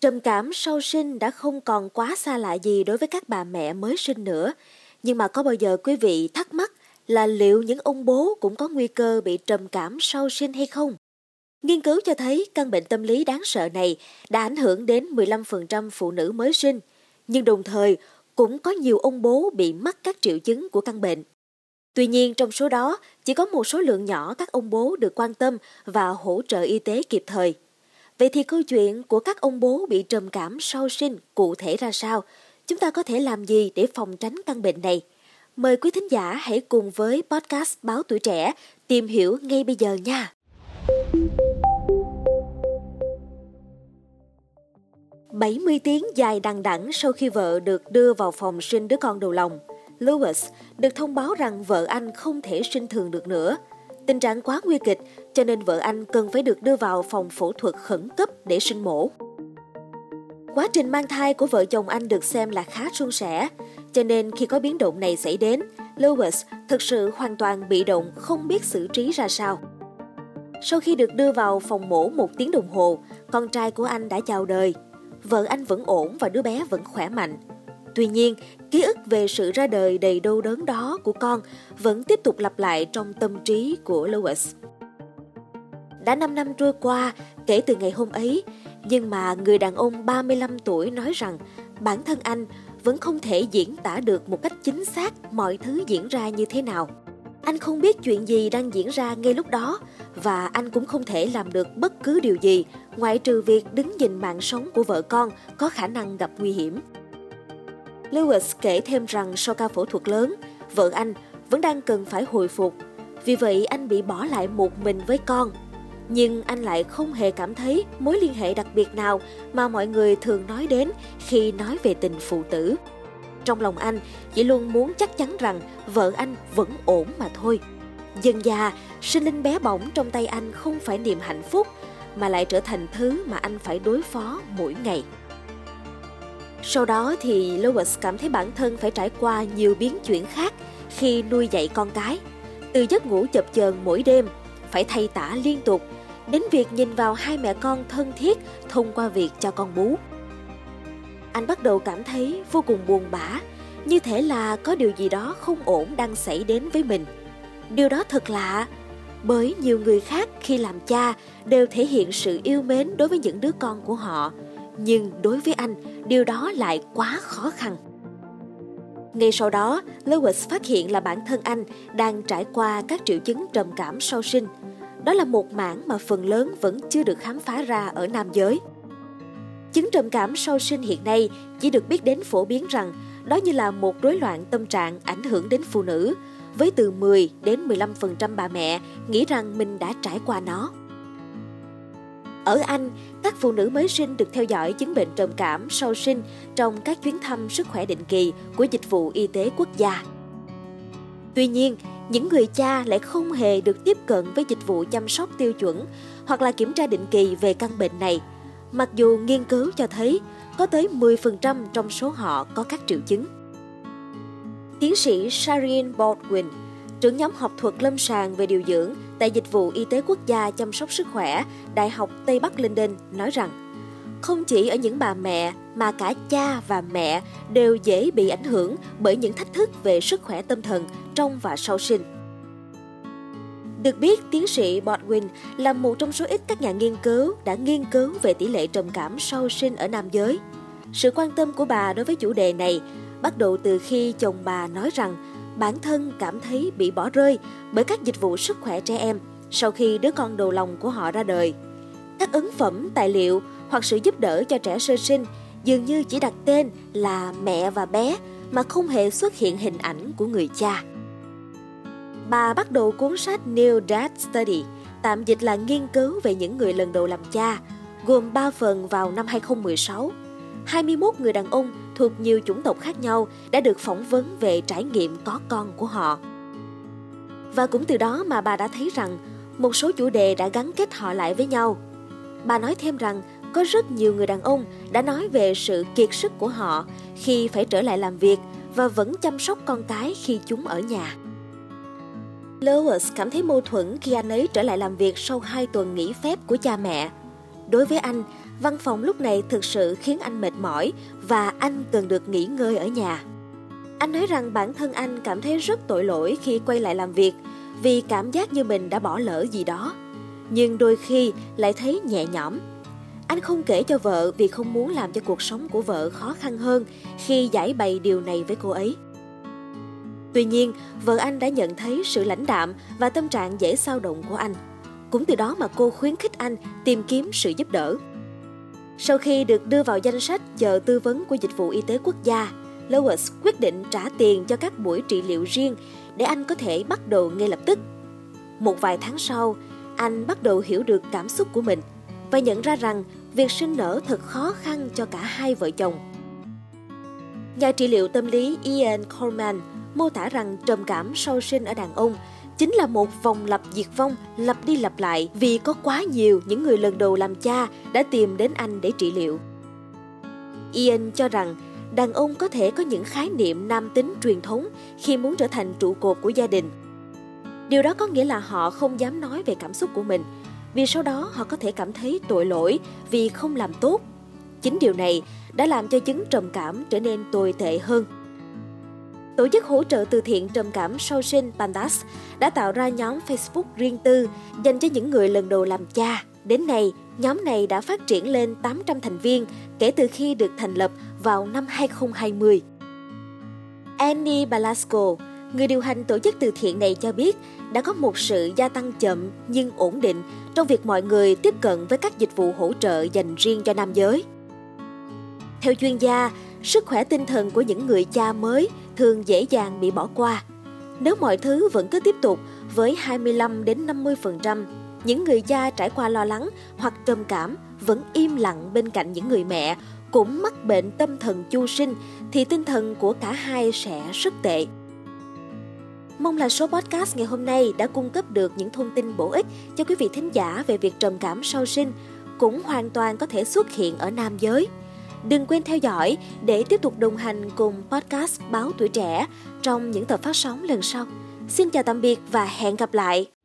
Trầm cảm sau sinh đã không còn quá xa lạ gì đối với các bà mẹ mới sinh nữa. Nhưng mà có bao giờ quý vị thắc mắc là liệu những ông bố cũng có nguy cơ bị trầm cảm sau sinh hay không? Nghiên cứu cho thấy căn bệnh tâm lý đáng sợ này đã ảnh hưởng đến 15% phụ nữ mới sinh, nhưng đồng thời cũng có nhiều ông bố bị mắc các triệu chứng của căn bệnh. Tuy nhiên trong số đó chỉ có một số lượng nhỏ các ông bố được quan tâm và hỗ trợ y tế kịp thời. Vậy thì câu chuyện của các ông bố bị trầm cảm sau sinh cụ thể ra sao? Chúng ta có thể làm gì để phòng tránh căn bệnh này? Mời quý thính giả hãy cùng với podcast Báo Tuổi Trẻ tìm hiểu ngay bây giờ nha! 70 tiếng dài đằng đẵng sau khi vợ được đưa vào phòng sinh đứa con đầu lòng, Lewis được thông báo rằng vợ anh không thể sinh thường được nữa. Tình trạng quá nguy kịch cho nên vợ anh cần phải được đưa vào phòng phẫu thuật khẩn cấp để sinh mổ. Quá trình mang thai của vợ chồng anh được xem là khá suôn sẻ, cho nên khi có biến động này xảy đến, Lewis thực sự hoàn toàn bị động không biết xử trí ra sao. Sau khi được đưa vào phòng mổ một tiếng đồng hồ, con trai của anh đã chào đời. Vợ anh vẫn ổn và đứa bé vẫn khỏe mạnh. Tuy nhiên, ký ức về sự ra đời đầy đau đớn đó của con vẫn tiếp tục lặp lại trong tâm trí của Lewis. Đã 5 năm trôi qua kể từ ngày hôm ấy, nhưng mà người đàn ông 35 tuổi nói rằng bản thân anh vẫn không thể diễn tả được một cách chính xác mọi thứ diễn ra như thế nào. Anh không biết chuyện gì đang diễn ra ngay lúc đó và anh cũng không thể làm được bất cứ điều gì ngoại trừ việc đứng nhìn mạng sống của vợ con có khả năng gặp nguy hiểm. Lewis kể thêm rằng sau ca phẫu thuật lớn, vợ anh vẫn đang cần phải hồi phục. Vì vậy anh bị bỏ lại một mình với con. Nhưng anh lại không hề cảm thấy mối liên hệ đặc biệt nào mà mọi người thường nói đến khi nói về tình phụ tử. Trong lòng anh chỉ luôn muốn chắc chắn rằng vợ anh vẫn ổn mà thôi. Dần già, sinh linh bé bỏng trong tay anh không phải niềm hạnh phúc mà lại trở thành thứ mà anh phải đối phó mỗi ngày. Sau đó thì Lewis cảm thấy bản thân phải trải qua nhiều biến chuyển khác khi nuôi dạy con cái. Từ giấc ngủ chập chờn mỗi đêm, phải thay tả liên tục, đến việc nhìn vào hai mẹ con thân thiết thông qua việc cho con bú. Anh bắt đầu cảm thấy vô cùng buồn bã, như thể là có điều gì đó không ổn đang xảy đến với mình. Điều đó thật lạ, bởi nhiều người khác khi làm cha đều thể hiện sự yêu mến đối với những đứa con của họ, nhưng đối với anh, điều đó lại quá khó khăn. Ngay sau đó, Lewis phát hiện là bản thân anh đang trải qua các triệu chứng trầm cảm sau sinh. Đó là một mảng mà phần lớn vẫn chưa được khám phá ra ở nam giới. Chứng trầm cảm sau sinh hiện nay chỉ được biết đến phổ biến rằng đó như là một rối loạn tâm trạng ảnh hưởng đến phụ nữ, với từ 10 đến 15% bà mẹ nghĩ rằng mình đã trải qua nó. Ở Anh, các phụ nữ mới sinh được theo dõi chứng bệnh trầm cảm sau sinh trong các chuyến thăm sức khỏe định kỳ của Dịch vụ Y tế Quốc gia. Tuy nhiên, những người cha lại không hề được tiếp cận với dịch vụ chăm sóc tiêu chuẩn hoặc là kiểm tra định kỳ về căn bệnh này, mặc dù nghiên cứu cho thấy có tới 10% trong số họ có các triệu chứng. Tiến sĩ Sharin Baldwin, trưởng nhóm học thuật lâm sàng về điều dưỡng tại Dịch vụ Y tế Quốc gia chăm sóc sức khỏe, Đại học Tây Bắc London nói rằng không chỉ ở những bà mẹ mà cả cha và mẹ đều dễ bị ảnh hưởng bởi những thách thức về sức khỏe tâm thần trong và sau sinh. Được biết, tiến sĩ Baldwin là một trong số ít các nhà nghiên cứu đã nghiên cứu về tỷ lệ trầm cảm sau sinh ở nam giới. Sự quan tâm của bà đối với chủ đề này bắt đầu từ khi chồng bà nói rằng bản thân cảm thấy bị bỏ rơi bởi các dịch vụ sức khỏe trẻ em sau khi đứa con đầu lòng của họ ra đời. Các ấn phẩm, tài liệu hoặc sự giúp đỡ cho trẻ sơ sinh dường như chỉ đặt tên là mẹ và bé mà không hề xuất hiện hình ảnh của người cha. Bà bắt đầu cuốn sách New Dad Study, tạm dịch là nghiên cứu về những người lần đầu làm cha, gồm 3 phần vào năm 2016. 21 người đàn ông thuộc nhiều chủng tộc khác nhau đã được phỏng vấn về trải nghiệm có con của họ. Và cũng từ đó mà bà đã thấy rằng một số chủ đề đã gắn kết họ lại với nhau. Bà nói thêm rằng có rất nhiều người đàn ông đã nói về sự kiệt sức của họ khi phải trở lại làm việc và vẫn chăm sóc con cái khi chúng ở nhà. Lewis cảm thấy mâu thuẫn khi anh ấy trở lại làm việc sau hai tuần nghỉ phép của cha mẹ. Đối với anh, Văn phòng lúc này thực sự khiến anh mệt mỏi và anh cần được nghỉ ngơi ở nhà. Anh nói rằng bản thân anh cảm thấy rất tội lỗi khi quay lại làm việc vì cảm giác như mình đã bỏ lỡ gì đó. Nhưng đôi khi lại thấy nhẹ nhõm. Anh không kể cho vợ vì không muốn làm cho cuộc sống của vợ khó khăn hơn khi giải bày điều này với cô ấy. Tuy nhiên, vợ anh đã nhận thấy sự lãnh đạm và tâm trạng dễ sao động của anh. Cũng từ đó mà cô khuyến khích anh tìm kiếm sự giúp đỡ. Sau khi được đưa vào danh sách chờ tư vấn của Dịch vụ Y tế Quốc gia, Lewis quyết định trả tiền cho các buổi trị liệu riêng để anh có thể bắt đầu ngay lập tức. Một vài tháng sau, anh bắt đầu hiểu được cảm xúc của mình và nhận ra rằng việc sinh nở thật khó khăn cho cả hai vợ chồng. Nhà trị liệu tâm lý Ian Coleman mô tả rằng trầm cảm sau sinh ở đàn ông chính là một vòng lặp diệt vong lặp đi lặp lại vì có quá nhiều những người lần đầu làm cha đã tìm đến anh để trị liệu. Ian cho rằng đàn ông có thể có những khái niệm nam tính truyền thống khi muốn trở thành trụ cột của gia đình. Điều đó có nghĩa là họ không dám nói về cảm xúc của mình, vì sau đó họ có thể cảm thấy tội lỗi vì không làm tốt. Chính điều này đã làm cho chứng trầm cảm trở nên tồi tệ hơn. Tổ chức hỗ trợ từ thiện trầm cảm sau sinh Pandas đã tạo ra nhóm Facebook riêng tư dành cho những người lần đầu làm cha. Đến nay, nhóm này đã phát triển lên 800 thành viên kể từ khi được thành lập vào năm 2020. Annie Balasco, người điều hành tổ chức từ thiện này cho biết đã có một sự gia tăng chậm nhưng ổn định trong việc mọi người tiếp cận với các dịch vụ hỗ trợ dành riêng cho nam giới. Theo chuyên gia, sức khỏe tinh thần của những người cha mới thường dễ dàng bị bỏ qua. Nếu mọi thứ vẫn cứ tiếp tục với 25 đến 50%, những người cha trải qua lo lắng hoặc trầm cảm vẫn im lặng bên cạnh những người mẹ cũng mắc bệnh tâm thần chu sinh thì tinh thần của cả hai sẽ rất tệ. Mong là số podcast ngày hôm nay đã cung cấp được những thông tin bổ ích cho quý vị thính giả về việc trầm cảm sau sinh cũng hoàn toàn có thể xuất hiện ở nam giới. Đừng quên theo dõi để tiếp tục đồng hành cùng podcast Báo Tuổi Trẻ trong những tập phát sóng lần sau. Xin chào tạm biệt và hẹn gặp lại!